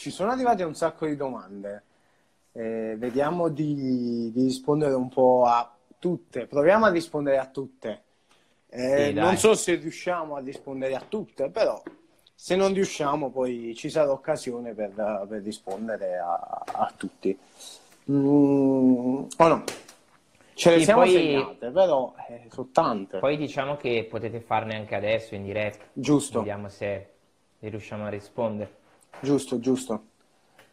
ci sono arrivate un sacco di domande. Eh, vediamo di, di, rispondere un po' a tutte. Proviamo a rispondere a tutte. Eh, sì, non so se riusciamo a rispondere a tutte, però se non riusciamo poi ci sarà occasione per, per rispondere a, a tutti. Mm, o no? Ce le sì, siamo poi, segnate, però eh, sono tante. Poi diciamo che potete farne anche adesso in diretta. Giusto. Vediamo se riusciamo a rispondere. Giusto, giusto.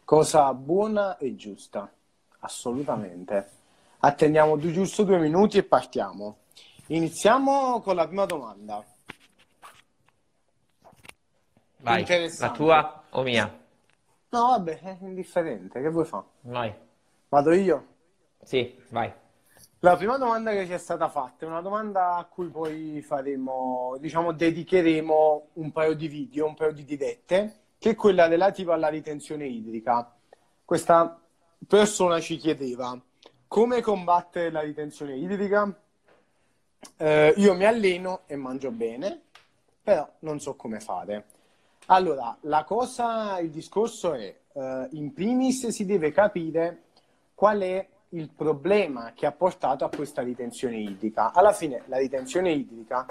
Cosa buona e giusta. Assolutamente. Attendiamo giusto due minuti e partiamo. Iniziamo con la prima domanda. Vai, la tua o mia? No, vabbè, è indifferente. Che vuoi fare? Vai. Vado io? Sì, vai. La prima domanda che ci è stata fatta è una domanda a cui poi faremo, diciamo, dedicheremo un paio di video, un paio di dirette, che è quella relativa alla ritenzione idrica. Questa persona ci chiedeva come combattere la ritenzione idrica. Eh, io mi alleno e mangio bene, però non so come fare. Allora, la cosa, il discorso è, eh, in primis si deve capire qual è il problema che ha portato a questa ritenzione idrica. Alla fine la ritenzione idrica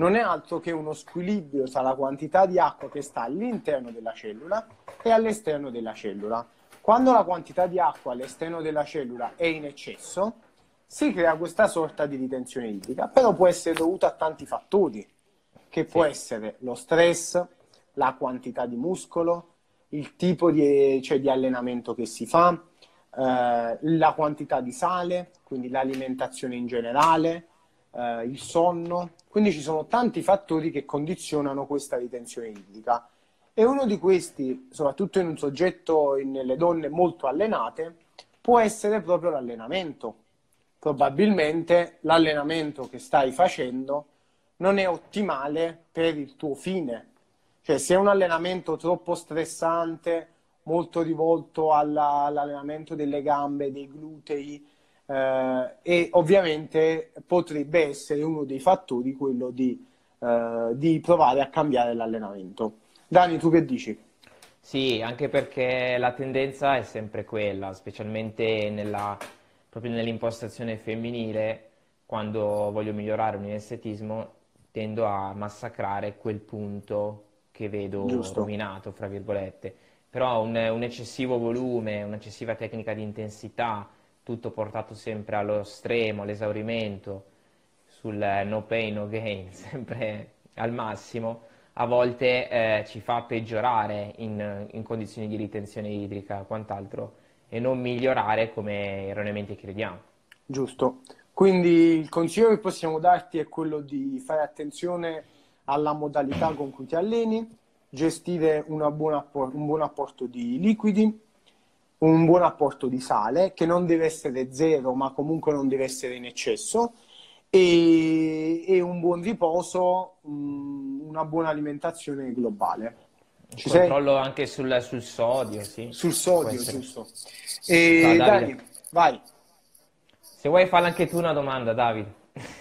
non è altro che uno squilibrio tra la quantità di acqua che sta all'interno della cellula e all'esterno della cellula. Quando la quantità di acqua all'esterno della cellula è in eccesso, si crea questa sorta di ritenzione idrica, però può essere dovuta a tanti fattori, che può sì. essere lo stress, la quantità di muscolo, il tipo di, cioè, di allenamento che si fa, eh, la quantità di sale, quindi l'alimentazione in generale, eh, il sonno. Quindi ci sono tanti fattori che condizionano questa ritenzione idrica. E uno di questi, soprattutto in un soggetto, nelle donne molto allenate, può essere proprio l'allenamento. Probabilmente l'allenamento che stai facendo non è ottimale per il tuo fine. Cioè, se è un allenamento troppo stressante, molto rivolto alla, all'allenamento delle gambe, dei glutei eh, e ovviamente potrebbe essere uno dei fattori quello di, eh, di provare a cambiare l'allenamento. Dani, tu che dici? Sì, anche perché la tendenza è sempre quella, specialmente nella, proprio nell'impostazione femminile, quando voglio migliorare un estetismo, tendo a massacrare quel punto che vedo Giusto. rovinato, fra virgolette però un, un eccessivo volume, un'eccessiva tecnica di intensità, tutto portato sempre allo stremo, all'esaurimento, sul no pain, no gain, sempre al massimo, a volte eh, ci fa peggiorare in, in, condizioni di ritenzione idrica quant'altro e non migliorare come erroneamente crediamo. Giusto. Quindi il consiglio che possiamo darti è quello di fare attenzione alla modalità con cui ti alleni, gestire buona, un buon apporto di liquidi, un buon apporto di sale, che non deve essere zero, ma comunque non deve essere in eccesso, e, e un buon riposo, mh, una buona alimentazione globale. Ci controllo sei? anche sul, sul, sodio, sì. Sul sodio, giusto. E no, dai, vai. Se vuoi farla anche tu una domanda, Davide.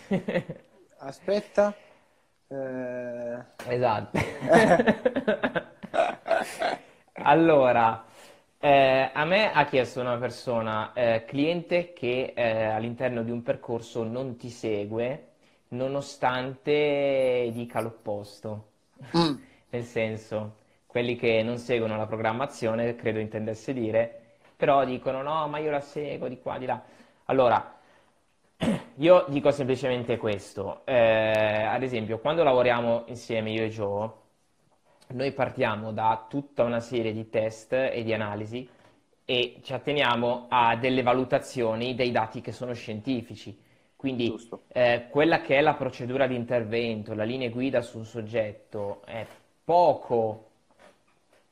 Aspetta. Eh... Esatto. allora, eh, a me ha chiesto una persona, eh, cliente, che eh, all'interno di un percorso non ti segue nonostante dica l'opposto. Mm. Nel senso, quelli che non seguono la programmazione, credo intendesse dire, però dicono no, ma io la seguo di qua, di là. Allora, io dico semplicemente questo, eh, ad esempio quando lavoriamo insieme io e Joe, noi partiamo da tutta una serie di test e di analisi e ci atteniamo a delle valutazioni dei dati che sono scientifici. Quindi eh, quella che è la procedura di intervento, la linea guida su un soggetto, è poco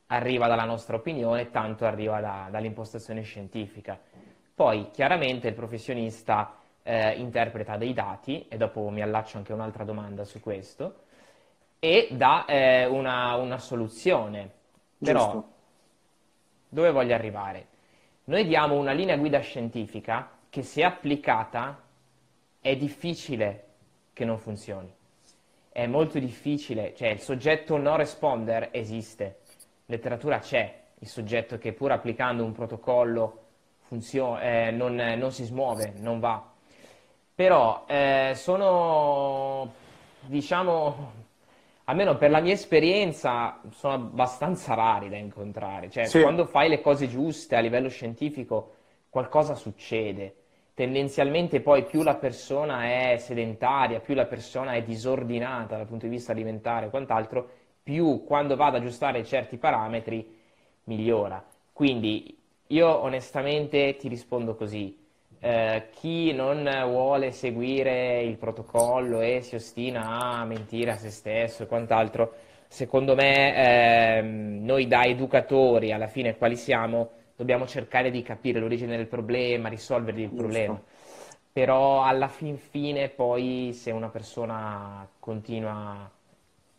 arriva dalla nostra opinione, tanto arriva da, dall'impostazione scientifica. Poi chiaramente il professionista eh, interpreta dei dati, e dopo mi allaccio anche un'altra domanda su questo, e dà eh, una, una, soluzione. Però, Giusto. dove voglio arrivare? Noi diamo una linea guida scientifica che se applicata è difficile che non funzioni. È molto difficile, cioè il soggetto non responder esiste, letteratura c'è, il soggetto che pur applicando un protocollo funziona, eh, non, non, si smuove, non va. Però eh, sono, diciamo, almeno per la mia esperienza, sono abbastanza rari da incontrare. Cioè, sì. quando fai le cose giuste a livello scientifico, qualcosa succede. Tendenzialmente poi più la persona è sedentaria, più la persona è disordinata dal punto di vista alimentare e quant'altro, più quando va ad aggiustare certi parametri migliora. Quindi io onestamente ti rispondo così. Eh, chi non vuole seguire il protocollo e si ostina a mentire a se stesso e quant'altro, secondo me eh, noi da educatori, alla fine quali siamo, dobbiamo cercare di capire l'origine del problema, risolvere il problema. Però alla fin fine poi se una persona continua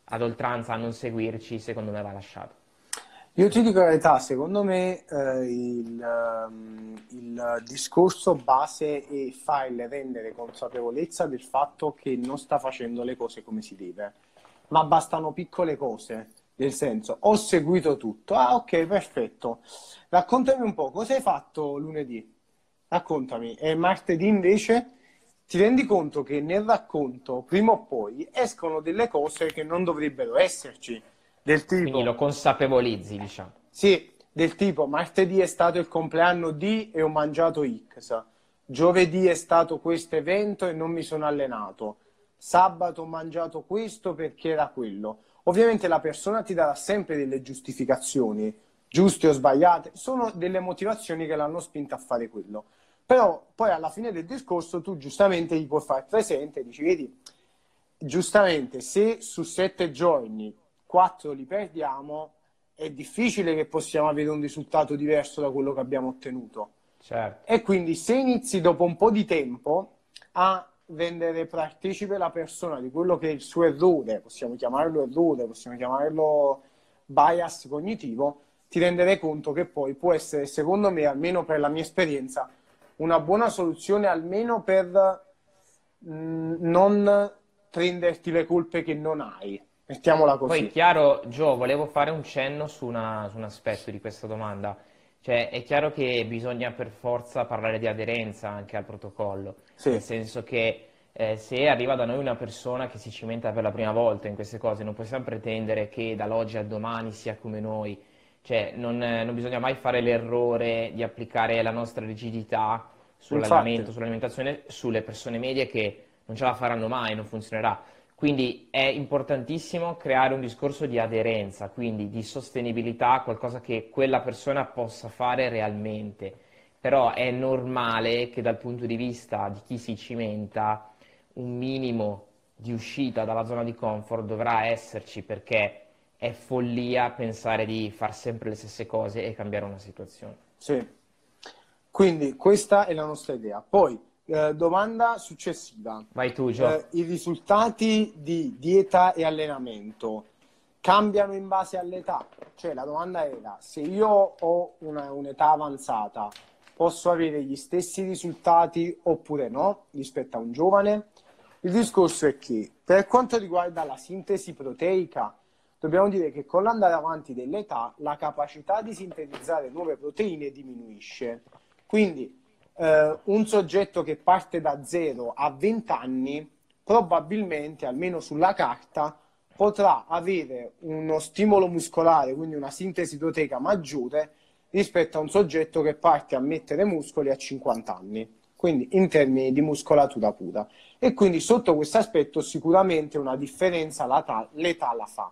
ad oltranza a non seguirci, secondo me va lasciato. Io ti dico la verità, secondo me eh, il, um, il, discorso base è farle rendere consapevolezza del fatto che non sta facendo le cose come si deve, ma bastano piccole cose, nel senso, ho seguito tutto, ah ok, perfetto, raccontami un po', cosa hai fatto lunedì? Raccontami, e martedì invece? Ti rendi conto che nel racconto, prima o poi, escono delle cose che non dovrebbero esserci del tipo... Quindi lo consapevolizzi, diciamo. Sì, del tipo martedì è stato il compleanno di e ho mangiato X, giovedì è stato questo evento e non mi sono allenato, sabato ho mangiato questo perché era quello. Ovviamente la persona ti darà sempre delle giustificazioni, giuste o sbagliate, sono delle motivazioni che l'hanno spinta a fare quello. Però poi alla fine del discorso tu giustamente gli puoi fare presente, dici, vedi, giustamente se su sette giorni 4 li perdiamo, è difficile che possiamo avere un risultato diverso da quello che abbiamo ottenuto. Certo. E quindi se inizi dopo un po' di tempo a rendere partecipe la persona di quello che è il suo errore, possiamo chiamarlo errore, possiamo chiamarlo bias cognitivo, ti renderai conto che poi può essere, secondo me, almeno per la mia esperienza, una buona soluzione almeno per mh, mm, non prenderti le colpe che non hai. Mettiamola così. Poi, chiaro, Gio, volevo fare un cenno su, una, su un aspetto di questa domanda. Cioè, è chiaro che bisogna per forza parlare di aderenza anche al protocollo, sì. nel senso che eh, se arriva da noi una persona che si cimenta per la prima volta in queste cose, non possiamo pretendere che dall'oggi al domani sia come noi, cioè non, non bisogna mai fare l'errore di applicare la nostra rigidità sull'allenamento, sull'alimentazione, sulle persone medie che non ce la faranno mai, non funzionerà. Quindi è importantissimo creare un discorso di aderenza, quindi di sostenibilità, qualcosa che quella persona possa fare realmente. Però è normale che dal punto di vista di chi si cimenta un minimo di uscita dalla zona di comfort dovrà esserci perché è follia pensare di fare sempre le stesse cose e cambiare una situazione. Sì, quindi questa è la nostra idea. Poi eh, domanda successiva. Vai tu, Gio. Eh, I risultati di dieta e allenamento cambiano in base all'età? Cioè, la domanda era, se io ho una, un'età avanzata, posso avere gli stessi risultati oppure no rispetto a un giovane? Il discorso è che, per quanto riguarda la sintesi proteica, dobbiamo dire che con l'andare avanti dell'età, la capacità di sintetizzare nuove proteine diminuisce. Quindi, eh, un soggetto che parte da zero a 20 anni, probabilmente, almeno sulla carta, potrà avere uno stimolo muscolare, quindi una sintesi proteica maggiore rispetto a un soggetto che parte a mettere muscoli a 50 anni, quindi in termini di muscolatura pura. E quindi sotto questo aspetto sicuramente una differenza l'età la fa.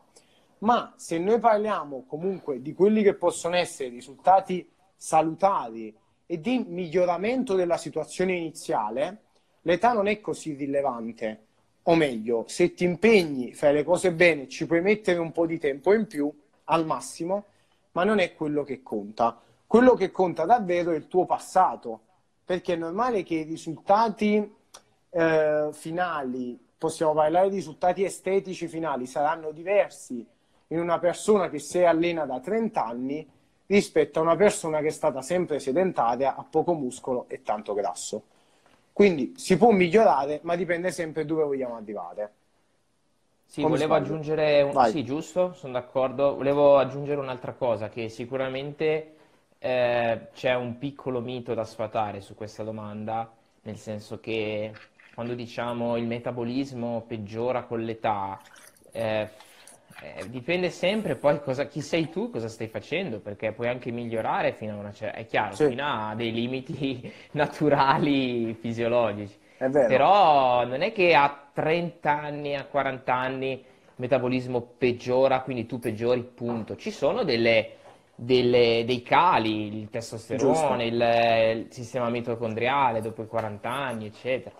Ma se noi parliamo comunque di quelli che possono essere risultati salutari e di miglioramento della situazione iniziale, l'età non è così rilevante. O meglio, se ti impegni, fai le cose bene, ci puoi mettere un po' di tempo in più, al massimo, ma non è quello che conta. Quello che conta davvero è il tuo passato, perché è normale che i risultati eh, finali, possiamo parlare di risultati estetici finali, saranno diversi in una persona che si allena da 30 anni rispetto a una persona che è stata sempre sedentaria, ha poco muscolo e tanto grasso. Quindi si può migliorare, ma dipende sempre dove vogliamo arrivare. Sì, volevo aggiungere, un... sì, giusto, sono d'accordo. Volevo aggiungere un'altra cosa, che sicuramente eh, c'è un piccolo mito da sfatare su questa domanda, nel senso che quando diciamo il metabolismo peggiora con l'età, eh, eh, dipende sempre poi cosa, chi sei tu, cosa stai facendo, perché puoi anche migliorare fino a una certa, è chiaro, sì. fino a dei limiti naturali, fisiologici. È vero. Però non è che a 30 anni, a 40 anni il metabolismo peggiora, quindi tu peggiori, punto. Ci sono delle, delle, dei cali, il testosterone, il, il, sistema mitocondriale dopo i 40 anni, eccetera.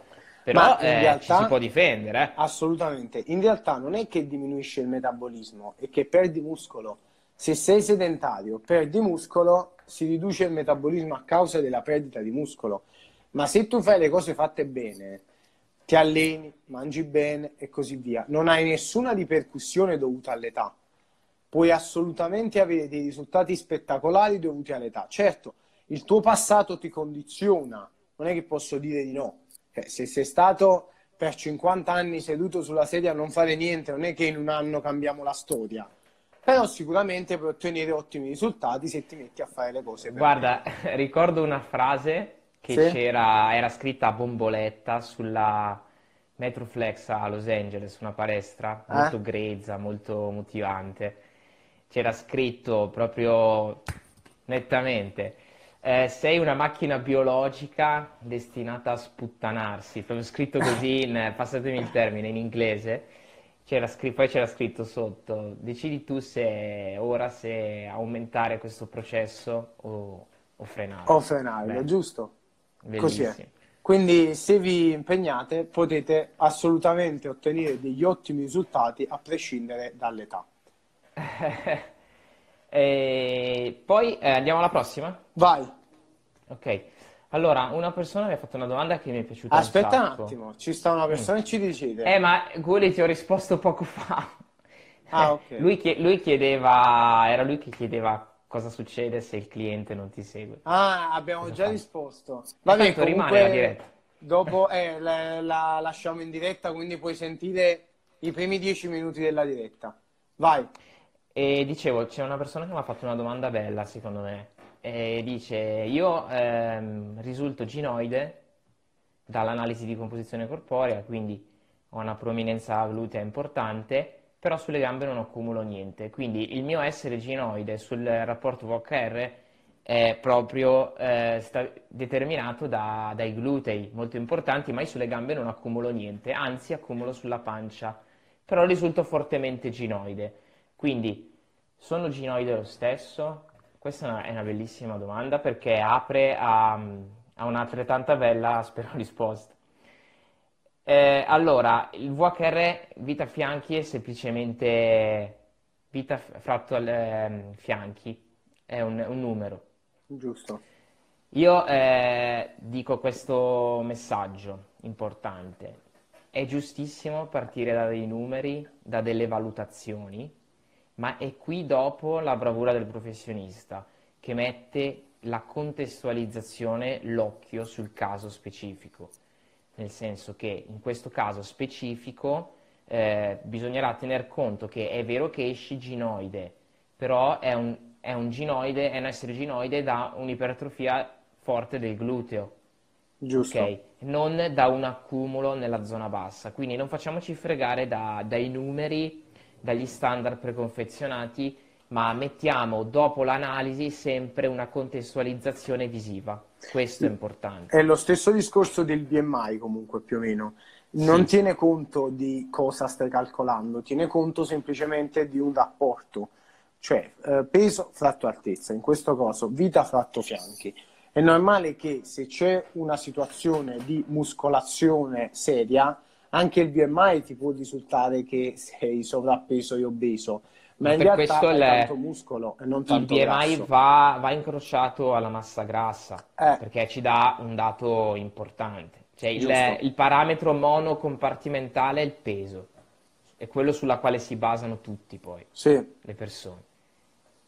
Però eh, realtà, ci si può difendere. Eh. Assolutamente. In realtà non è che diminuisce il metabolismo, è che perdi muscolo. Se sei sedentario, perdi muscolo, si riduce il metabolismo a causa della perdita di muscolo. Ma se tu fai le cose fatte bene, ti alleni, mangi bene e così via, non hai nessuna ripercussione dovuta all'età. Puoi assolutamente avere dei risultati spettacolari dovuti all'età. Certo, il tuo passato ti condiziona, non è che posso dire di no. Cioè, se sei stato per 50 anni seduto sulla sedia a non fare niente, non è che in un anno cambiamo la storia però sicuramente puoi ottenere ottimi risultati se ti metti a fare le cose. Guarda, ricordo una frase che sì? c'era, era scritta a bomboletta sulla Metroflex a Los Angeles, una palestra eh? molto grezza, molto motivante. C'era scritto proprio nettamente, eh, sei una macchina biologica destinata a sputtanarsi, proprio scritto così, in, passatemi il termine, in inglese. C'era scritto, poi c'era scritto sotto, decidi tu se ora se aumentare questo processo o, o frenarlo. O frenarlo, giusto? Così è. Quindi se vi impegnate potete assolutamente ottenere degli ottimi risultati a prescindere dall'età. e poi eh, andiamo alla prossima? Vai. Ok. Allora, una persona mi ha fatto una domanda che mi è piaciuta Aspetta un, un attimo, ci sta una persona mm. e ci decide. Eh, ma Gulli ti ho risposto poco fa. Ah, ok. lui, lui chiedeva, era lui che chiedeva cosa succede se il cliente non ti segue. Ah, abbiamo cosa già fa? risposto. Vabbè, comunque, rimane la diretta. Dopo eh, la, la, lasciamo in diretta, quindi puoi sentire i primi dieci minuti della diretta. Vai. E dicevo, c'è una persona che mi ha fatto una domanda bella, secondo me. E dice, io ehm, risulto ginoide dall'analisi di composizione corporea, quindi ho una prominenza glutea importante, però sulle gambe non accumulo niente. Quindi il mio essere ginoide sul rapporto VHR è proprio eh, sta, determinato da, dai glutei molto importanti, ma io sulle gambe non accumulo niente, anzi accumulo sulla pancia, però risulto fortemente ginoide. Quindi sono ginoide lo stesso? Questa è una, è una bellissima domanda perché apre a, a un'altrettanta bella, spero, risposta. Eh, allora, il VHR vita fianchi è semplicemente vita fratto alle eh, fianchi, è un, un, numero. Giusto. Io eh, dico questo messaggio importante. È giustissimo partire da dei numeri, da delle valutazioni, ma è qui dopo la bravura del professionista che mette la contestualizzazione, l'occhio sul caso specifico nel senso che in questo caso specifico eh, bisognerà tener conto che è vero che esci ginoide, però è un, è un ginoide, è un essere ginoide da un'ipertrofia forte del gluteo. Giusto. Okay? Non da un accumulo nella zona bassa. Quindi non facciamoci fregare da, dai numeri, dagli standard preconfezionati ma mettiamo dopo l'analisi sempre una contestualizzazione visiva. Questo è importante. È lo stesso discorso del BMI comunque più o meno. Non sì. tiene conto di cosa stai calcolando, tiene conto semplicemente di un rapporto, cioè eh, peso fratto altezza, in questo caso vita fratto fianchi. È normale che se c'è una situazione di muscolazione seria, anche il BMI ti può risultare che sei sovrappeso e obeso ma in per realtà è tanto muscolo e non tanto il BMI va, va, incrociato alla massa grassa eh. perché ci dà un dato importante. Cioè il, il, parametro monocompartimentale è il peso, è quello sulla quale si basano tutti poi sì. le persone.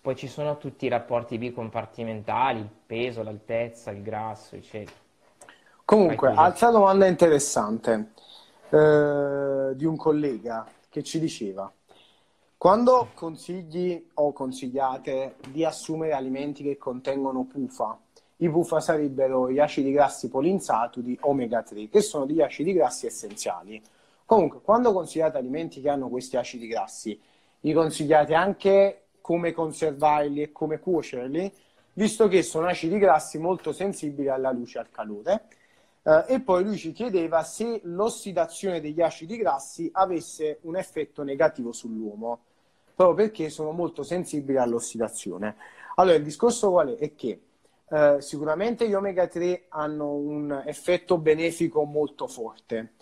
Poi ci sono tutti i rapporti bicompartimentali, il peso, l'altezza, il grasso, eccetera. Comunque, altra domanda interessante eh, di un collega che ci diceva quando consigli o consigliate di assumere alimenti che contengono PUFA, i PUFA sarebbero gli acidi grassi polinsaturi omega 3, che sono degli acidi grassi essenziali. Comunque, quando consigliate alimenti che hanno questi acidi grassi, li consigliate anche come conservarli e come cuocerli, visto che sono acidi grassi molto sensibili alla luce e al calore. Uh, e poi lui ci chiedeva se l'ossidazione degli acidi grassi avesse un effetto negativo sull'uomo proprio perché sono molto sensibili all'ossidazione. Allora, il discorso qual è? È che eh, sicuramente gli omega 3 hanno un effetto benefico molto forte.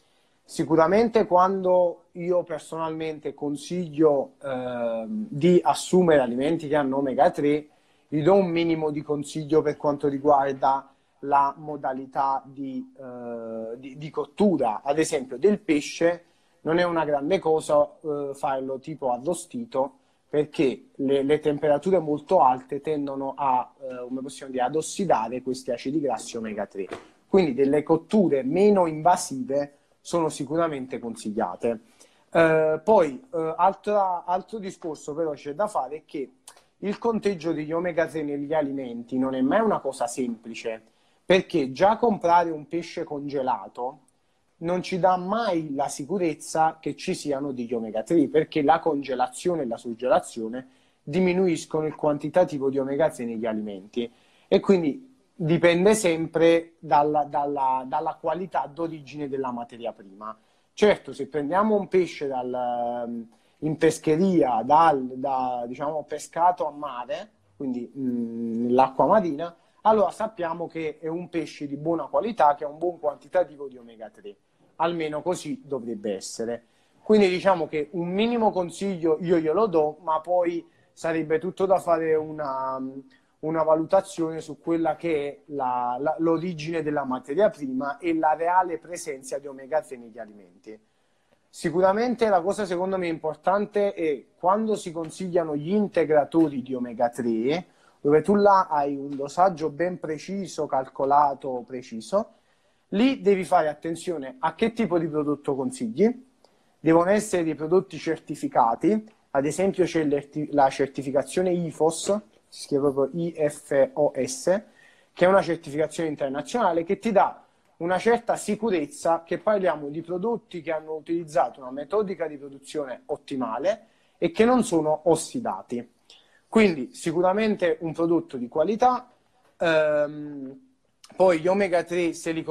Sicuramente quando io personalmente consiglio eh, di assumere alimenti che hanno omega 3, gli do un minimo di consiglio per quanto riguarda la modalità di, eh, di, di cottura. Ad esempio, del pesce non è una grande cosa eh, farlo tipo arrostito perché le, le, temperature molto alte tendono a, eh, dire, ad ossidare questi acidi grassi omega 3. Quindi delle cotture meno invasive sono sicuramente consigliate. Eh, poi, eh, altra, altro discorso però c'è da fare è che il conteggio degli omega 3 negli alimenti non è mai una cosa semplice, perché già comprare un pesce congelato non ci dà mai la sicurezza che ci siano degli omega 3 perché la congelazione e la surgelazione diminuiscono il quantitativo di omega 3 negli alimenti e quindi dipende sempre dalla, dalla, dalla qualità d'origine della materia prima. Certo, se prendiamo un pesce dal, in pescheria, dal, da, diciamo, pescato a mare, quindi mh, nell'acqua marina, allora sappiamo che è un pesce di buona qualità che ha un buon quantitativo di omega 3 almeno così dovrebbe essere. Quindi diciamo che un minimo consiglio io glielo do, ma poi sarebbe tutto da fare una, una valutazione su quella che è la, la, l'origine della materia prima e la reale presenza di omega 3 negli alimenti. Sicuramente la cosa secondo me importante è quando si consigliano gli integratori di omega 3, dove tu là hai un dosaggio ben preciso, calcolato, preciso, Lì devi fare attenzione a che tipo di prodotto consigli. Devono essere dei prodotti certificati, ad esempio c'è la certificazione IFOS, si scrive proprio IFOS, che è una certificazione internazionale che ti dà una certa sicurezza che parliamo di prodotti che hanno utilizzato una metodica di produzione ottimale e che non sono ossidati. Quindi sicuramente un prodotto di qualità. Ehm, poi gli omega 3, se li,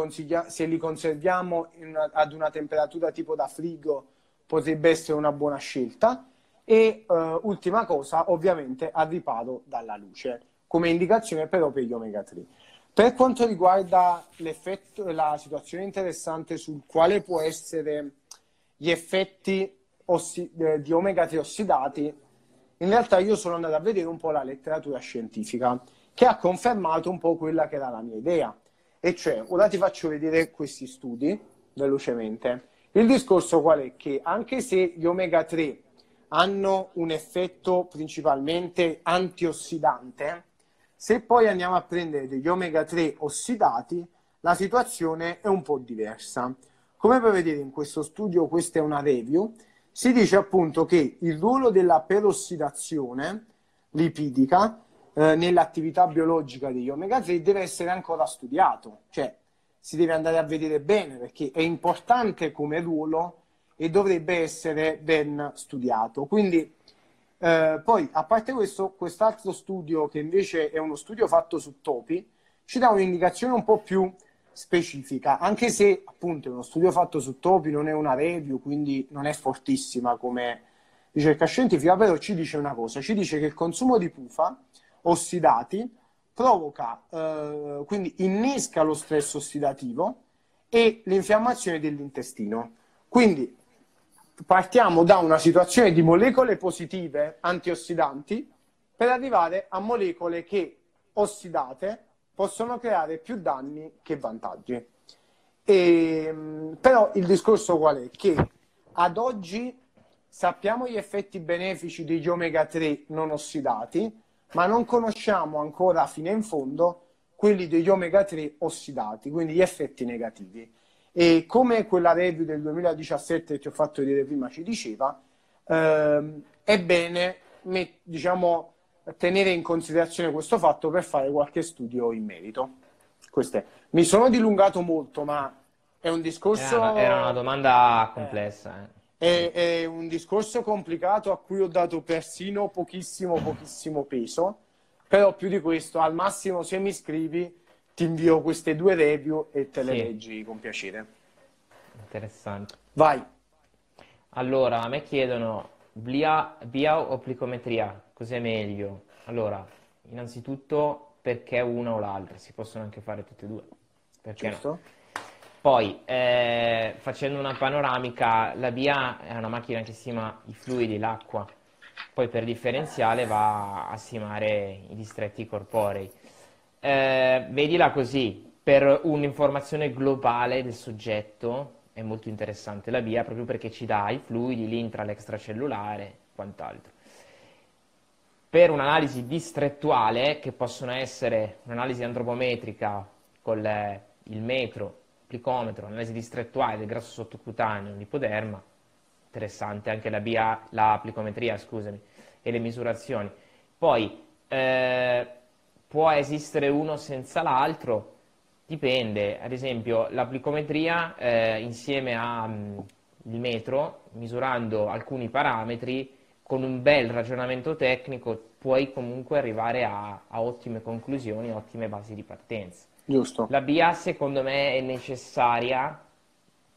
se li conserviamo una, ad una temperatura tipo da frigo, potrebbe essere una buona scelta. E uh, ultima cosa, ovviamente, al riparo dalla luce, come indicazione però per gli omega 3. Per quanto riguarda la situazione interessante sul quale può essere gli effetti eh, di omega 3 ossidati, in realtà io sono andato a vedere un po' la letteratura scientifica che ha confermato un po' quella che era la mia idea. E cioè, ora ti faccio vedere questi studi velocemente. Il discorso qual è? Che anche se gli omega 3 hanno un effetto principalmente antiossidante, se poi andiamo a prendere degli omega 3 ossidati, la situazione è un po' diversa. Come puoi vedere in questo studio, questa è una review, si dice appunto che il ruolo della perossidazione lipidica eh, nell'attività biologica degli omega 3 deve essere ancora studiato, cioè si deve andare a vedere bene perché è importante come ruolo e dovrebbe essere ben studiato. Quindi eh, poi, a parte questo, quest'altro studio che invece è uno studio fatto su topi, ci dà un'indicazione un po' più specifica, anche se appunto è uno studio fatto su topi, non è una review, quindi non è fortissima come ricerca scientifica, però ci dice una cosa, ci dice che il consumo di pufa ossidati, provoca, eh, quindi innesca lo stress ossidativo e l'infiammazione dell'intestino. Quindi partiamo da una situazione di molecole positive antiossidanti per arrivare a molecole che ossidate possono creare più danni che vantaggi. E, ehm, però il discorso qual è? Che ad oggi sappiamo gli effetti benefici degli omega 3 non ossidati, ma non conosciamo ancora fino in fondo quelli degli omega 3 ossidati, quindi gli effetti negativi. E come quella review del 2017 che ti ho fatto vedere prima ci diceva, eh, è bene diciamo, tenere in considerazione questo fatto per fare qualche studio in merito. Queste. Mi sono dilungato molto, ma è un discorso... Era una, era una domanda complessa. Eh. È, è, un discorso complicato a cui ho dato persino pochissimo, pochissimo peso, però più di questo, al massimo se mi scrivi ti invio queste due review e te le sì. leggi con piacere. Interessante. Vai. Allora, a me chiedono via, via o plicometria, cos'è meglio? Allora, innanzitutto perché una o l'altra, si possono anche fare tutte e due. Perché Giusto. No? Poi, eh, facendo una panoramica, la BIA è una macchina che stima i fluidi, l'acqua, poi per differenziale va a simare i distretti corporei. Eh, vedila così, per un'informazione globale del soggetto è molto interessante la BIA proprio perché ci dà i fluidi, l'intra, l'extracellulare e quant'altro. Per un'analisi distrettuale, che possono essere un'analisi antropometrica con le, il metro, plicometro, analisi distrettuale del grasso sottocutaneo, l'ipoderma, interessante anche la, BA, la plicometria, scusami, e le misurazioni. Poi eh, può esistere uno senza l'altro, dipende, ad esempio la plicometria eh, insieme al mm, metro, misurando alcuni parametri, con un bel ragionamento tecnico puoi comunque arrivare a, a ottime conclusioni, ottime basi di partenza. Giusto. La BA secondo me è necessaria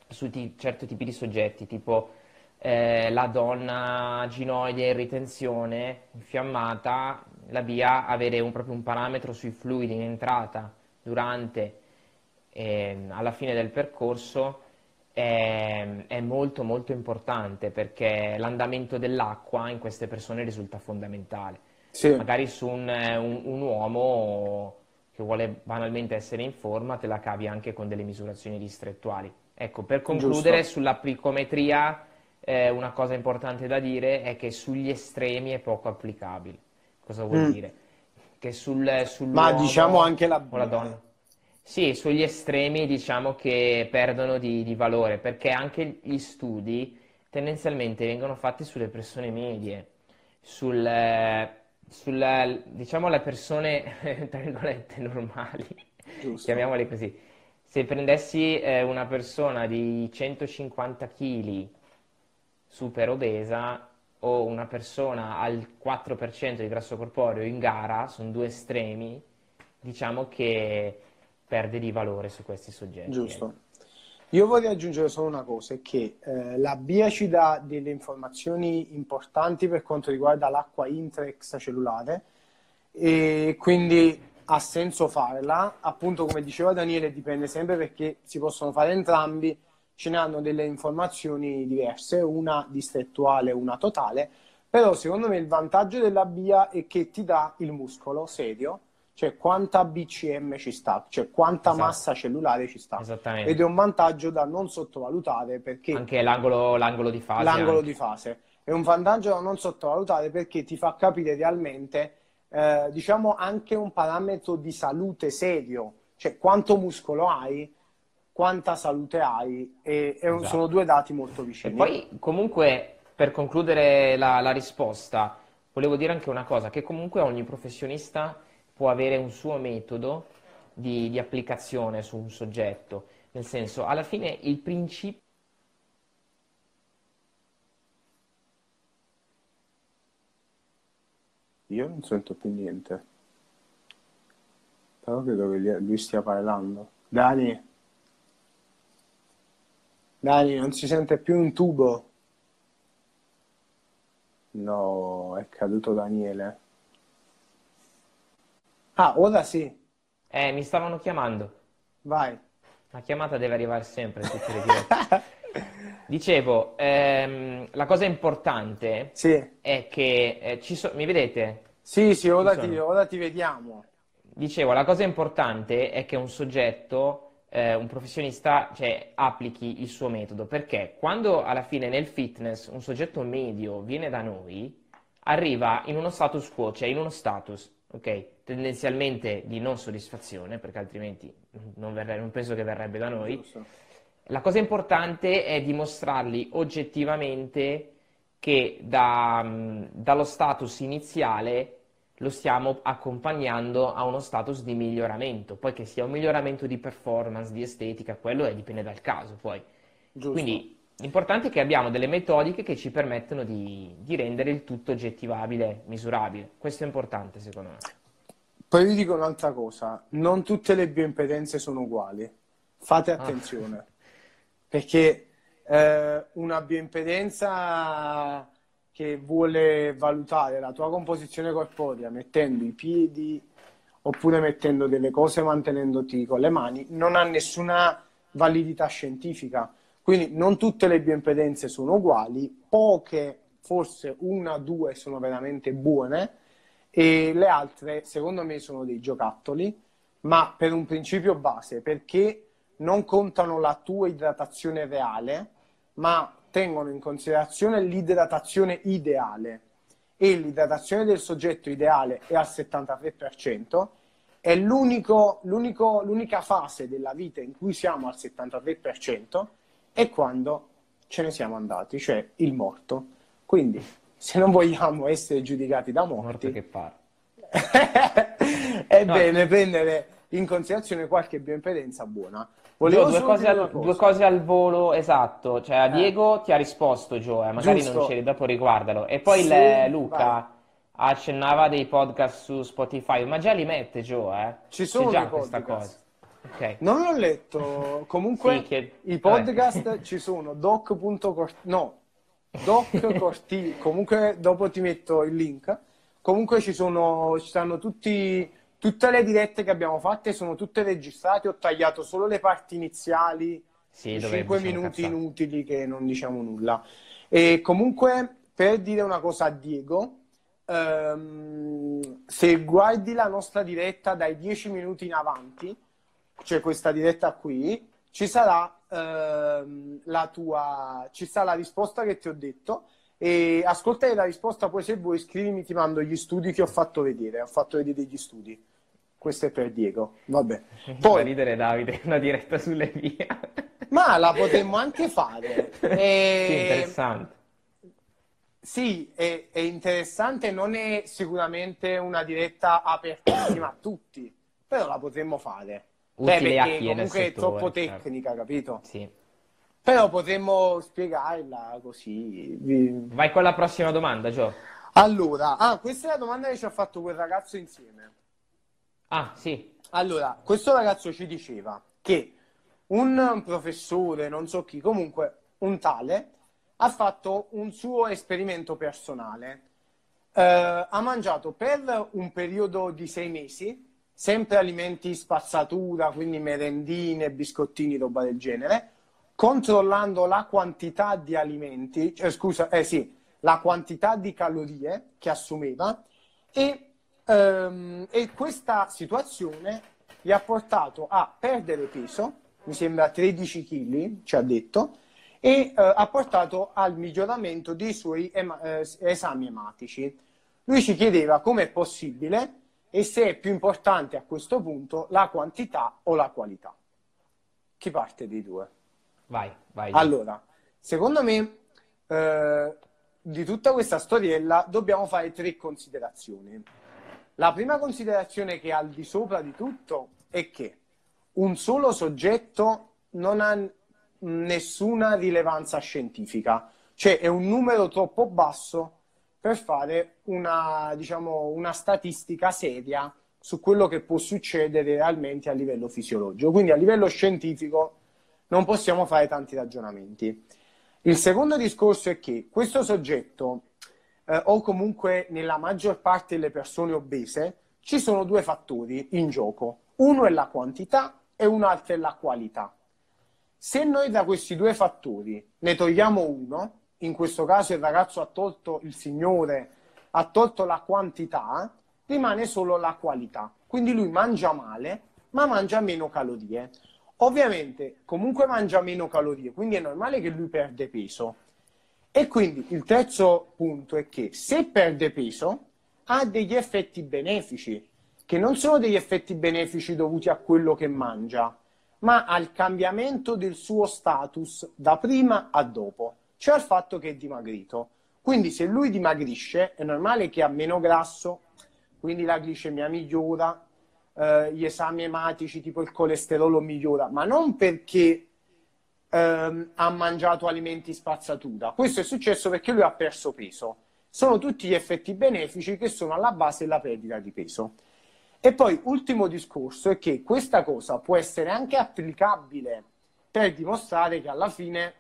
su t- certi tipi di soggetti, tipo eh, la donna ginoide in ritenzione, infiammata, la BA avere un, proprio un parametro sui fluidi in entrata durante e alla fine del percorso è, è, molto molto importante perché l'andamento dell'acqua in queste persone risulta fondamentale. Sì. Magari su un, un, un uomo che vuole banalmente essere in forma, te la cavi anche con delle misurazioni distrettuali. Ecco, per concludere Giusto. sulla plicometria, eh, una cosa importante da dire è che sugli estremi è poco applicabile. Cosa vuol mm. dire? Che sul, Ma diciamo anche la, la donna. Sì, sugli estremi diciamo che perdono di, di valore, perché anche gli studi tendenzialmente vengono fatti sulle persone medie, sul, sulla, diciamo, le persone, tra virgolette, normali, Giusto. chiamiamole così. Se prendessi eh, una persona di 150 kg super obesa o una persona al 4% di grasso corporeo in gara, sono due estremi, diciamo che perde di valore su questi soggetti. Giusto. Eh. Io vorrei aggiungere solo una cosa, è che eh, la BIA ci dà delle informazioni importanti per quanto riguarda l'acqua intra extracellulare e quindi ha senso farla. Appunto, come diceva Daniele, dipende sempre perché si possono fare entrambi, ce ne hanno delle informazioni diverse, una distrettuale e una totale, però secondo me il vantaggio della BIA è che ti dà il muscolo serio cioè quanta BCM ci sta, cioè quanta esatto. massa cellulare ci sta. Esattamente. Ed è un vantaggio da non sottovalutare perché... Anche l'angolo, l'angolo di fase. L'angolo anche. di fase. È un vantaggio da non sottovalutare perché ti fa capire realmente, eh, diciamo, anche un parametro di salute serio, cioè quanto muscolo hai, quanta salute hai, e, e esatto. sono due dati molto vicini. E poi comunque, per concludere la, la risposta, volevo dire anche una cosa, che comunque ogni professionista può avere un suo metodo di, di applicazione su un soggetto, nel senso, alla fine il principio Io non sento più niente. Però credo che lui stia parlando. Dani. Dani, non si sente più un tubo. No, è caduto Daniele. Ah, ora sì. Eh, mi stavano chiamando. Vai. La chiamata deve arrivare sempre. Dicevo, ehm, la cosa importante sì. è che eh, ci so- mi vedete? Sì, sì, ora ti, ora ti, vediamo. Dicevo, la cosa importante è che un soggetto, eh, un professionista, cioè, applichi il suo metodo, perché quando alla fine nel fitness un soggetto medio viene da noi, arriva in uno status quo, cioè in uno status ok? Tendenzialmente di non soddisfazione, perché altrimenti non, verrebbe, non penso che verrebbe da noi. La cosa importante è dimostrargli oggettivamente che da, dallo status iniziale lo stiamo accompagnando a uno status di miglioramento, poi che sia un miglioramento di performance, di estetica, quello è, dipende dal caso poi. Giusto. Quindi l'importante è che abbiamo delle metodiche che ci permettono di, di rendere il tutto oggettivabile, misurabile. Questo è importante secondo me. Poi vi dico un'altra cosa, non tutte le bioimpedenze sono uguali, fate ah. attenzione, ah. perché eh, una bioimpedenza che vuole valutare la tua composizione corporea mettendo i piedi oppure mettendo delle cose mantenendoti con le mani non ha nessuna validità scientifica. Quindi non tutte le bioimpedenze sono uguali, poche, forse una o due sono veramente buone e le altre secondo me sono dei giocattoli, ma per un principio base, perché non contano la tua idratazione reale, ma tengono in considerazione l'idratazione ideale. E l'idratazione del soggetto ideale è al 73%, è l'unico, l'unico, l'unica fase della vita in cui siamo al 73% è quando ce ne siamo andati, cioè il morto. Quindi, se non vogliamo essere giudicati da morti, che parla. è no. bene prendere in considerazione qualche bioimpedenza buona. Volevo due cose, al, due cose, al, volo, esatto. Cioè, a eh. Diego ti ha risposto Joe, magari Giusto. non c'eri, dopo riguardalo. E poi sì, le, Luca vai. accennava dei podcast su Spotify, ma già li mette Joe, eh? Ci sono già questa cosa. Okay. Non l'ho letto. Comunque sì, che... i podcast ci sono doc.corti no, doc comunque dopo ti metto il link. Comunque ci sono ci stanno tutti Tutte le dirette che abbiamo fatte sono tutte registrate, ho tagliato solo le parti iniziali, sì, 5 minuti cazzate. inutili che non diciamo nulla. E comunque, per dire una cosa a Diego, ehm, se guardi la nostra diretta dai 10 minuti in avanti, cioè questa diretta qui, ci sarà ehm, la tua, ci sarà la risposta che ti ho detto e ascoltare la risposta poi se vuoi scrivimi ti mando gli studi che ho fatto vedere ho fatto vedere gli studi. Questo è per Diego vabbè. Poi ridere Davide una diretta sulle vie. Ma la potremmo anche fare. E... sì, interessante. sì, è, è, interessante, non è sicuramente una diretta apertissima a tutti, però la potremmo fare. Utile Beh, perché comunque è troppo certo. tecnica, certo. capito? Sì. Però potremmo spiegarla così. Vai con la prossima domanda, Gio. Allora, ah, questa è la domanda che ci ha fatto quel ragazzo insieme. Ah, sì. Allora, questo ragazzo ci diceva che un professore, non so chi, comunque un tale, ha fatto un suo esperimento personale. Eh, ha mangiato per un periodo di sei mesi sempre alimenti spazzatura, quindi merendine, biscottini, roba del genere, controllando la quantità di alimenti, cioè, scusa, eh sì, la quantità di calorie che assumeva e, ehm, e questa situazione gli ha portato a perdere peso, mi sembra 13 kg, ci ha detto, e eh, ha portato al miglioramento dei suoi ema- eh, esami ematici. Lui ci chiedeva come è possibile e se è più importante a questo punto la quantità o la qualità. Chi parte dei due? Vai, vai. Allora, secondo me, eh, di tutta questa storiella dobbiamo fare tre considerazioni. La prima considerazione che è al di sopra di tutto è che un solo soggetto non ha nessuna rilevanza scientifica, cioè è un numero troppo basso per fare una, diciamo, una statistica seria su quello che può succedere realmente a livello fisiologico. Quindi a livello scientifico non possiamo fare tanti ragionamenti. Il secondo discorso è che questo soggetto, eh, o comunque nella maggior parte delle persone obese, ci sono due fattori in gioco. Uno è la quantità e un altro è la qualità. Se noi da questi due fattori ne togliamo uno, in questo caso il ragazzo ha tolto, il signore ha tolto la quantità, rimane solo la qualità. Quindi lui mangia male, ma mangia meno calorie. Ovviamente comunque mangia meno calorie, quindi è normale che lui perde peso. E quindi il terzo punto è che se perde peso ha degli effetti benefici, che non sono degli effetti benefici dovuti a quello che mangia, ma al cambiamento del suo status da prima a dopo, cioè al fatto che è dimagrito. Quindi se lui dimagrisce è normale che ha meno grasso, quindi la glicemia migliora, eh, gli esami ematici tipo il colesterolo migliora, ma non perché ehm, ha mangiato alimenti spazzatura. Questo è successo perché lui ha perso peso. Sono tutti gli effetti benefici che sono alla base della perdita di peso. E poi, ultimo discorso, è che questa cosa può essere anche applicabile per dimostrare che alla fine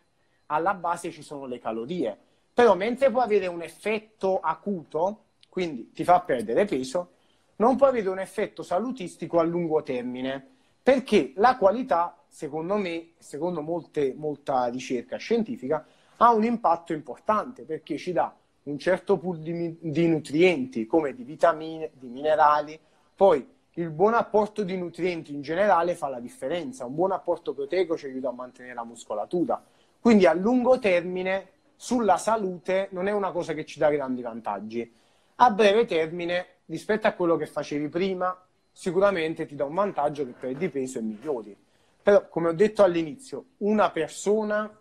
alla base ci sono le calorie. Però mentre può avere un effetto acuto, quindi ti fa perdere peso, non può avere un effetto salutistico a lungo termine, perché la qualità, secondo me, secondo molte, molta ricerca scientifica, ha un impatto importante perché ci dà un certo pool di, di nutrienti come di vitamine, di minerali, poi il buon apporto di nutrienti in generale fa la differenza, un buon apporto proteico ci aiuta a mantenere la muscolatura, quindi a lungo termine sulla salute non è una cosa che ci dà grandi vantaggi. A breve termine, rispetto a quello che facevi prima, sicuramente ti dà un vantaggio che perdi peso e migliori. Però, come ho detto all'inizio, una persona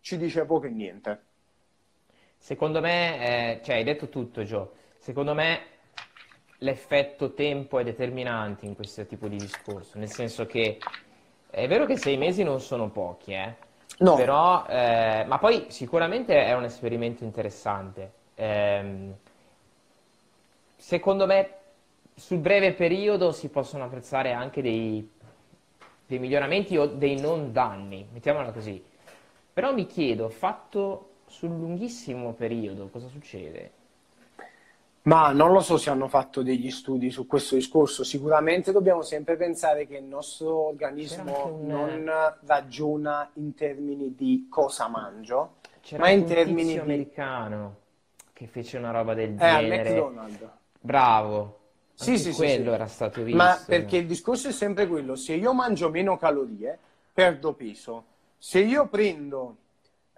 ci dice poco e niente. Secondo me, eh, cioè hai detto tutto Gio, secondo me l'effetto tempo è determinante in questo tipo di discorso, nel senso che è vero che sei mesi non sono pochi, eh? No. Però, eh, ma poi sicuramente è un esperimento interessante. Eh, secondo me sul breve periodo si possono apprezzare anche dei, dei miglioramenti o dei non danni, mettiamola così. Però mi chiedo, fatto sul lunghissimo periodo, cosa succede? Ma non lo so se hanno fatto degli studi su questo discorso. Sicuramente dobbiamo sempre pensare che il nostro organismo un... non ragiona in termini di cosa mangio, C'era ma in termini di... americano che fece una roba del genere. Eh, al McDonald's. Bravo. Sì, sì, quello sì, era stato visto. Ma perché il discorso è sempre quello, se io mangio meno calorie, perdo peso. Se io prendo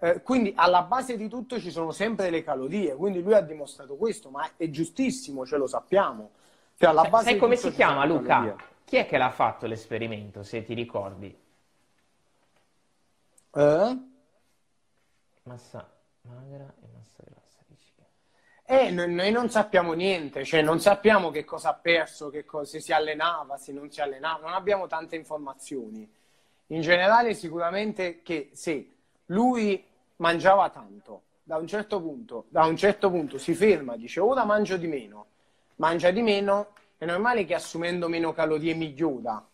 eh, quindi alla base di tutto ci sono sempre le calorie, quindi lui ha dimostrato questo, ma è giustissimo, ce lo sappiamo. Cioè, alla base Sai come si chiama Luca? Calorie. Chi è che l'ha fatto l'esperimento, se ti ricordi? Eh? Massa magra e massa grassa. Eh, noi, noi, non sappiamo niente, cioè non sappiamo che cosa ha perso, che cosa, se si allenava, se non si allenava, non abbiamo tante informazioni. In generale sicuramente che se lui mangiava tanto, da un certo punto, da un certo punto si ferma, dice ora mangio di meno, mangia di meno, è normale che assumendo meno calorie migliora,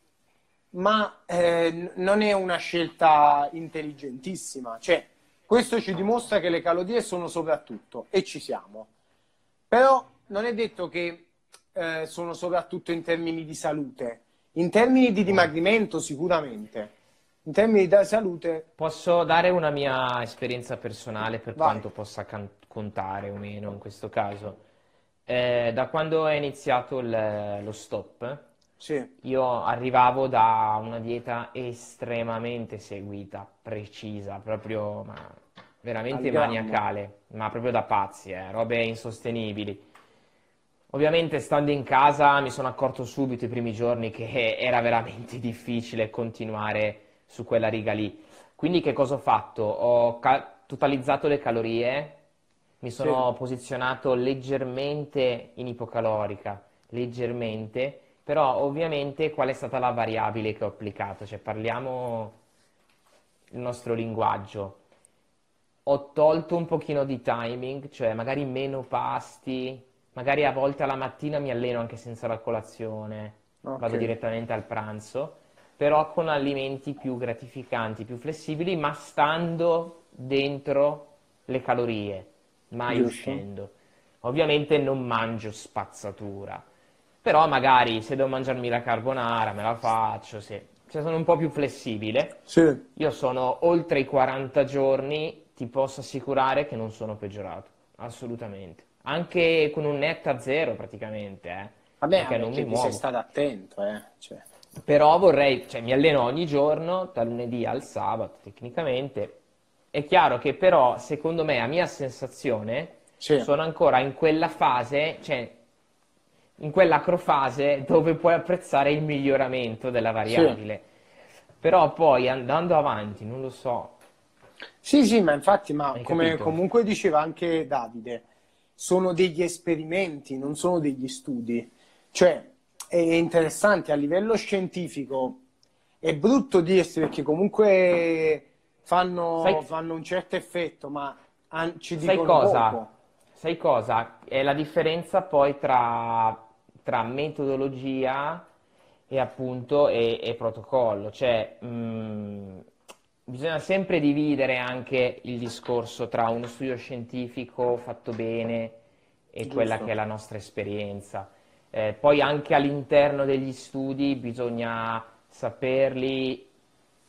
ma eh, non è una scelta intelligentissima, cioè questo ci dimostra che le calorie sono soprattutto e ci siamo. Però non è detto che eh, sono soprattutto in termini di salute, in termini di dimagrimento sicuramente in termini di salute. Posso dare una mia esperienza personale per Vai. quanto possa can- contare o meno in questo caso. Eh, da quando è iniziato il, lo stop, sì. io arrivavo da una dieta estremamente seguita, precisa, proprio ma, veramente Andiamo. maniacale, ma proprio da pazzi, eh, robe insostenibili. Ovviamente stando in casa mi sono accorto subito i primi giorni che era veramente difficile continuare su quella riga lì. Quindi che cosa ho fatto? Ho ca- totalizzato le calorie, mi sono sì. posizionato leggermente in ipocalorica, leggermente, però ovviamente qual è stata la variabile che ho applicato? Cioè parliamo il nostro linguaggio. Ho tolto un pochino di timing, cioè magari meno pasti, magari a volte alla mattina mi alleno anche senza la colazione, okay. vado direttamente al pranzo però con alimenti più gratificanti, più flessibili, ma stando dentro le calorie, mai Giusto. uscendo. Ovviamente non mangio spazzatura, però magari se devo mangiarmi la carbonara me la faccio, sì. Cioè sono un po' più flessibile. Sì. Io sono oltre i 40 giorni, ti posso assicurare che non sono peggiorato, assolutamente. Anche con un net a zero praticamente, eh. Vabbè, perché non mi muovo. sei stato attento, eh. Cioè. Però vorrei, cioè mi alleno ogni giorno, dal lunedì al sabato tecnicamente. È chiaro che però, secondo me, a mia sensazione, sì. sono ancora in quella fase, cioè in quell'acrofase dove puoi apprezzare il miglioramento della variabile. Sì. Però poi andando avanti, non lo so. Sì, sì, ma infatti, ma come comunque diceva anche Davide, sono degli esperimenti, non sono degli studi. Cioè, è interessante a livello scientifico, è brutto dirsi perché comunque fanno, sai, fanno un certo effetto, ma ci dicono sai cosa? Poco. Sai cosa? È la differenza poi tra, tra metodologia e appunto e, e protocollo. Cioè, mh, mm, bisogna sempre dividere anche il discorso tra uno studio scientifico fatto bene e Giusto. quella che è la nostra esperienza. Eh, poi anche all'interno degli studi bisogna saperli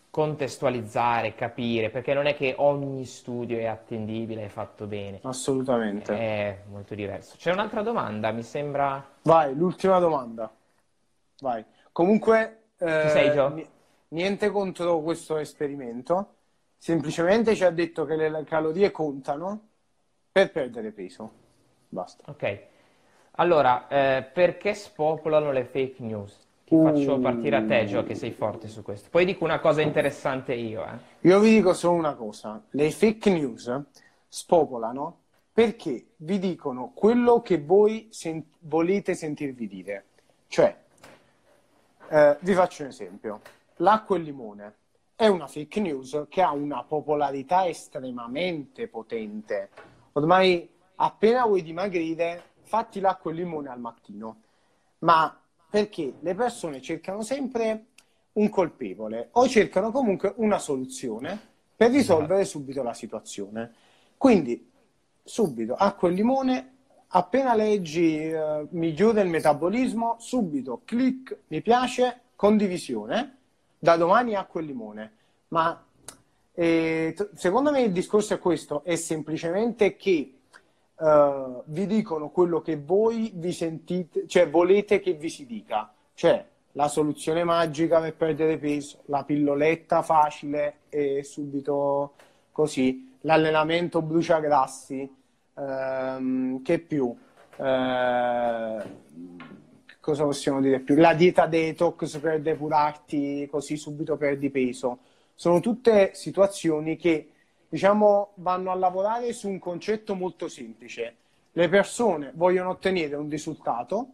contestualizzare, capire, perché non è che ogni studio è attendibile e fatto bene. Assolutamente. È molto diverso. C'è un'altra domanda, mi sembra... Vai, l'ultima domanda. Vai. Comunque... Eh, sei, Gio? Niente contro questo esperimento, semplicemente ci ha detto che le calorie contano per perdere peso. Basta. Ok. Allora, eh, perché spopolano le fake news? Ti uh. faccio partire a te, Gio, che sei forte su questo. Poi dico una cosa interessante io. Eh. Io vi dico solo una cosa. Le fake news spopolano perché vi dicono quello che voi sen- volete sentirvi dire. Cioè, eh, vi faccio un esempio. L'acqua e il limone è una fake news che ha una popolarità estremamente potente. Ormai appena vuoi dimagrire, fatti l'acqua e il limone al mattino. Ma perché le persone cercano sempre un colpevole o cercano comunque una soluzione per risolvere subito la situazione. Quindi, subito, acqua e limone, appena leggi eh, migliora il metabolismo, subito, clic, mi piace, condivisione, da domani acqua e limone. Ma eh, secondo me il discorso è questo, è semplicemente che uh, vi dicono quello che voi vi sentite, cioè volete che vi si dica, cioè la soluzione magica per perdere peso, la pilloletta facile e subito così, l'allenamento bruciagrassi, ehm, che più? Eh, cosa possiamo dire più? La dieta detox per depurarti così subito perdi peso. Sono tutte situazioni che diciamo, vanno a lavorare su un concetto molto semplice. Le persone vogliono ottenere un risultato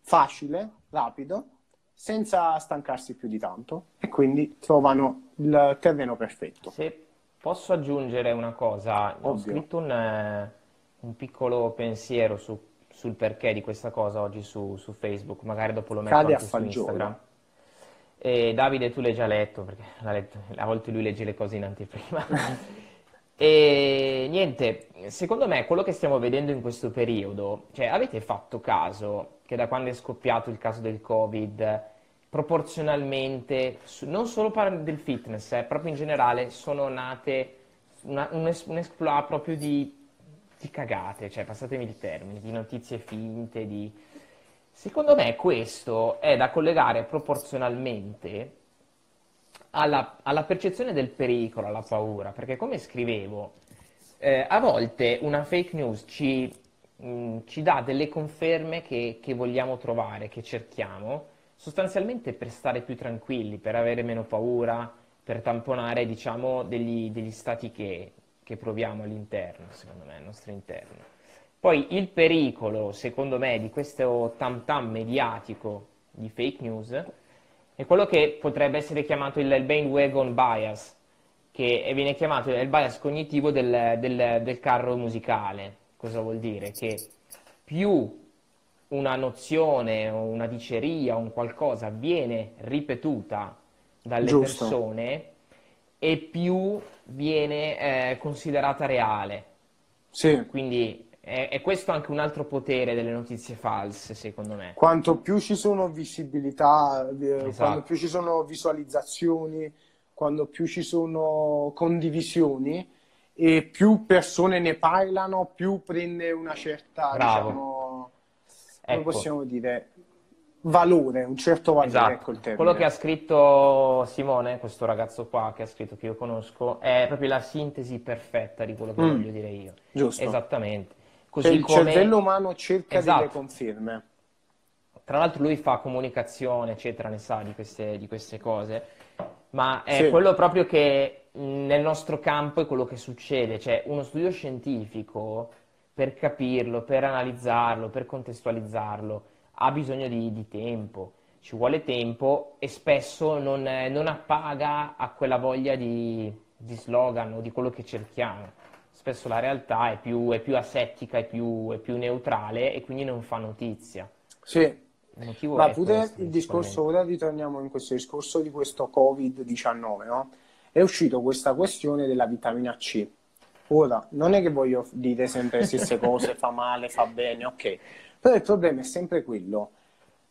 facile, rapido, senza stancarsi più di tanto e quindi trovano il terreno perfetto. Se posso aggiungere una cosa, Ovvio. ho scritto un, eh, un piccolo pensiero su, sul perché di questa cosa oggi su, su Facebook, magari dopo lo metto Cade anche su Instagram. E Davide tu l'hai già letto, perché letto, a volte lui legge le cose in anteprima. E niente, secondo me quello che stiamo vedendo in questo periodo, cioè avete fatto caso che da quando è scoppiato il caso del Covid, proporzionalmente, non solo parlando del fitness, eh, proprio in generale, sono nate una, un, es- un exploit proprio di, di cagate, cioè passatemi il termine, di notizie finte, di... Secondo me questo è da collegare proporzionalmente alla, alla percezione del pericolo, alla paura, perché come scrivevo, eh, a volte una fake news ci, mh, mm, ci dà delle conferme che, che, vogliamo trovare, che cerchiamo, sostanzialmente per stare più tranquilli, per avere meno paura, per tamponare diciamo, degli, degli stati che, che proviamo all'interno, secondo me, al nostro interno. Poi il pericolo, secondo me, di questo tam tam mediatico di fake news è quello che potrebbe essere chiamato il bandwagon bias, che viene chiamato il bias cognitivo del, del, del carro musicale. Cosa vuol dire? Che più una nozione o una diceria o un qualcosa viene ripetuta dalle Giusto. persone e più viene eh, considerata reale. Sì. Quindi è, è, questo anche un altro potere delle notizie false, secondo me. Quanto più ci sono visibilità, eh, esatto. quando più ci sono visualizzazioni, quando più ci sono condivisioni e più persone ne parlano, più prende una certa, Bravo. diciamo, ecco. come possiamo dire, valore, un certo valore. Esatto. Ecco Quello che ha scritto Simone, questo ragazzo qua che ha scritto che io conosco, è proprio la sintesi perfetta di quello che mm. voglio dire io. Giusto. Esattamente. Così il come... cervello umano cerca esatto. delle conferme. Tra l'altro lui fa comunicazione, eccetera, ne sa di queste, di queste cose, ma è sì. quello proprio che nel nostro campo è quello che succede, cioè uno studio scientifico per capirlo, per analizzarlo, per contestualizzarlo, ha bisogno di, di tempo, ci vuole tempo e spesso non, non appaga a quella voglia di, di, slogan o di quello che cerchiamo. Spesso la realtà è più, è più asettica, è più, è più neutrale e quindi non fa notizia. Sì, ma pure questo, il discorso, ora ritorniamo in questo discorso di questo Covid-19, no? È uscito questa questione della vitamina C. Ora, non è che voglio dire sempre le stesse cose, fa male, fa bene, ok. Però il problema è sempre quello,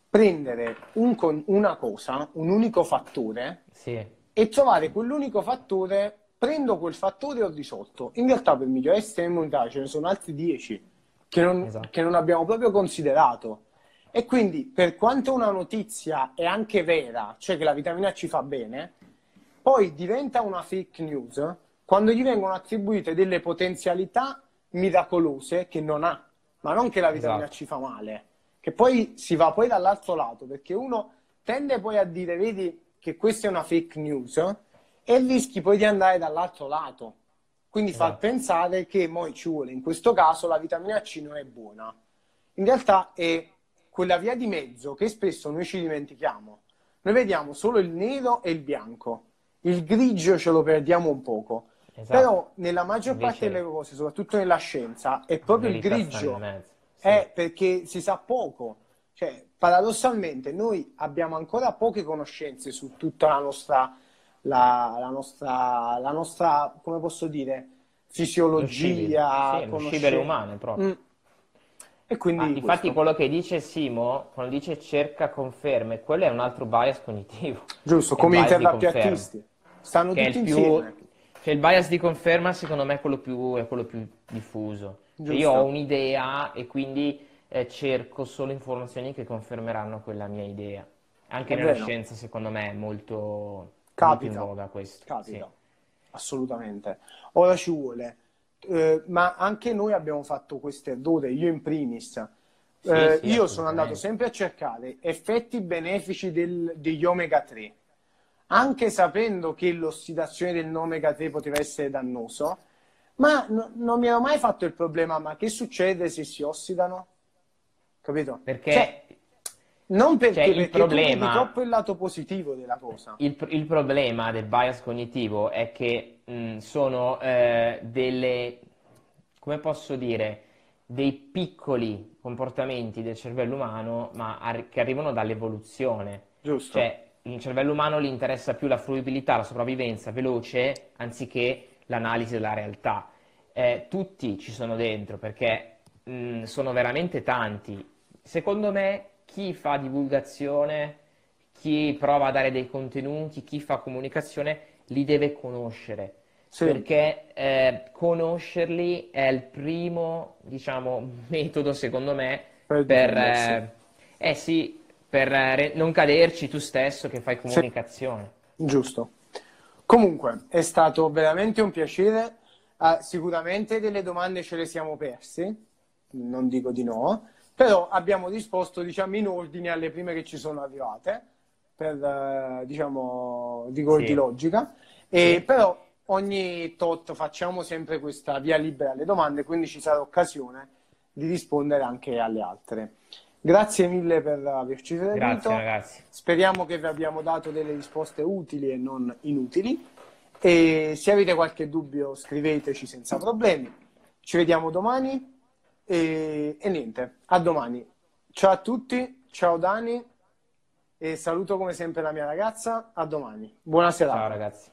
prendere un, una cosa, un unico fattore, sì. e trovare quell'unico fattore, prendo quel fattore e ho risolto. In realtà per migliorare il sistema immunitario ce ne sono altri 10 che non, esatto. che non abbiamo proprio considerato. E quindi, per quanto una notizia è anche vera, cioè che la vitamina C fa bene, poi diventa una fake news quando gli vengono attribuite delle potenzialità miracolose che non ha, ma non che la vitamina esatto. C fa male, che poi si va poi dall'altro lato, perché uno tende poi a dire, vedi che questa è una fake news, e rischi poi di andare dall'altro lato. Quindi esatto. far pensare che poi ci vuole, in questo caso, la vitamina C non è buona. In realtà è quella via di mezzo che spesso noi ci dimentichiamo. Noi vediamo solo il nero e il bianco, il grigio ce lo perdiamo un poco. Esatto. Però nella maggior Invece... parte delle cose, soprattutto nella scienza, è proprio il grigio. Sì. È perché si sa poco. Cioè, paradossalmente, noi abbiamo ancora poche conoscenze su tutta la nostra, la, la nostra, la nostra come posso dire, fisiologia. Sì, umane proprio. Mm e quindi ah, infatti quello che dice Simo, quando dice cerca conferme, quello è un altro bias cognitivo. Giusto, come i terrapiattisti. Stanno tutti. Più, cioè il bias di conferma secondo me è quello più, è quello più diffuso. Cioè io ho un'idea e quindi eh, cerco solo informazioni che confermeranno quella mia idea. Anche è nella vero. scienza secondo me è molto, Capita. voga questo. Capita, sì. assolutamente. Ora ci vuole eh, ma anche noi abbiamo fatto questo errore, io in primis. Eh, sì, io sono andato sempre a cercare effetti benefici del, degli omega 3, anche sapendo che l'ossidazione dell'omega 3 poteva essere dannoso, ma no, non mi ero mai fatto il problema, ma che succede se si ossidano? Capito? Perché cioè, non perché, cioè, perché problema, tu troppo il lato positivo della cosa. Il, il, problema del bias cognitivo è che mh, sono eh, delle, come posso dire, dei piccoli comportamenti del cervello umano, ma ar- che arrivano dall'evoluzione. Giusto. Cioè, il cervello umano gli interessa più la fruibilità, la sopravvivenza veloce, anziché l'analisi della realtà. Eh, tutti ci sono dentro perché mh, sono veramente tanti. Secondo me chi fa divulgazione, chi prova a dare dei contenuti, chi fa comunicazione, li deve conoscere. Sì. Perché eh, conoscerli è il primo, diciamo, metodo, secondo me, per, per eh, eh, sì, per eh, non caderci tu stesso che fai comunicazione. Sì. Giusto. Comunque, è stato veramente un piacere. Uh, sicuramente delle domande ce le siamo perse, non dico di no però abbiamo risposto diciamo, in ordine alle prime che ci sono arrivate, per, eh, diciamo, di sì. di logica, e sì. però ogni tot facciamo sempre questa via libera alle domande, quindi ci sarà occasione di rispondere anche alle altre. Grazie mille per averci seguito. Grazie ragazzi. Speriamo che vi abbiamo dato delle risposte utili e non inutili. E se avete qualche dubbio scriveteci senza problemi. Ci vediamo domani. E, e niente, a domani. Ciao a tutti, ciao Dani e saluto come sempre la mia ragazza. A domani. Buona serata. Ciao ragazzi.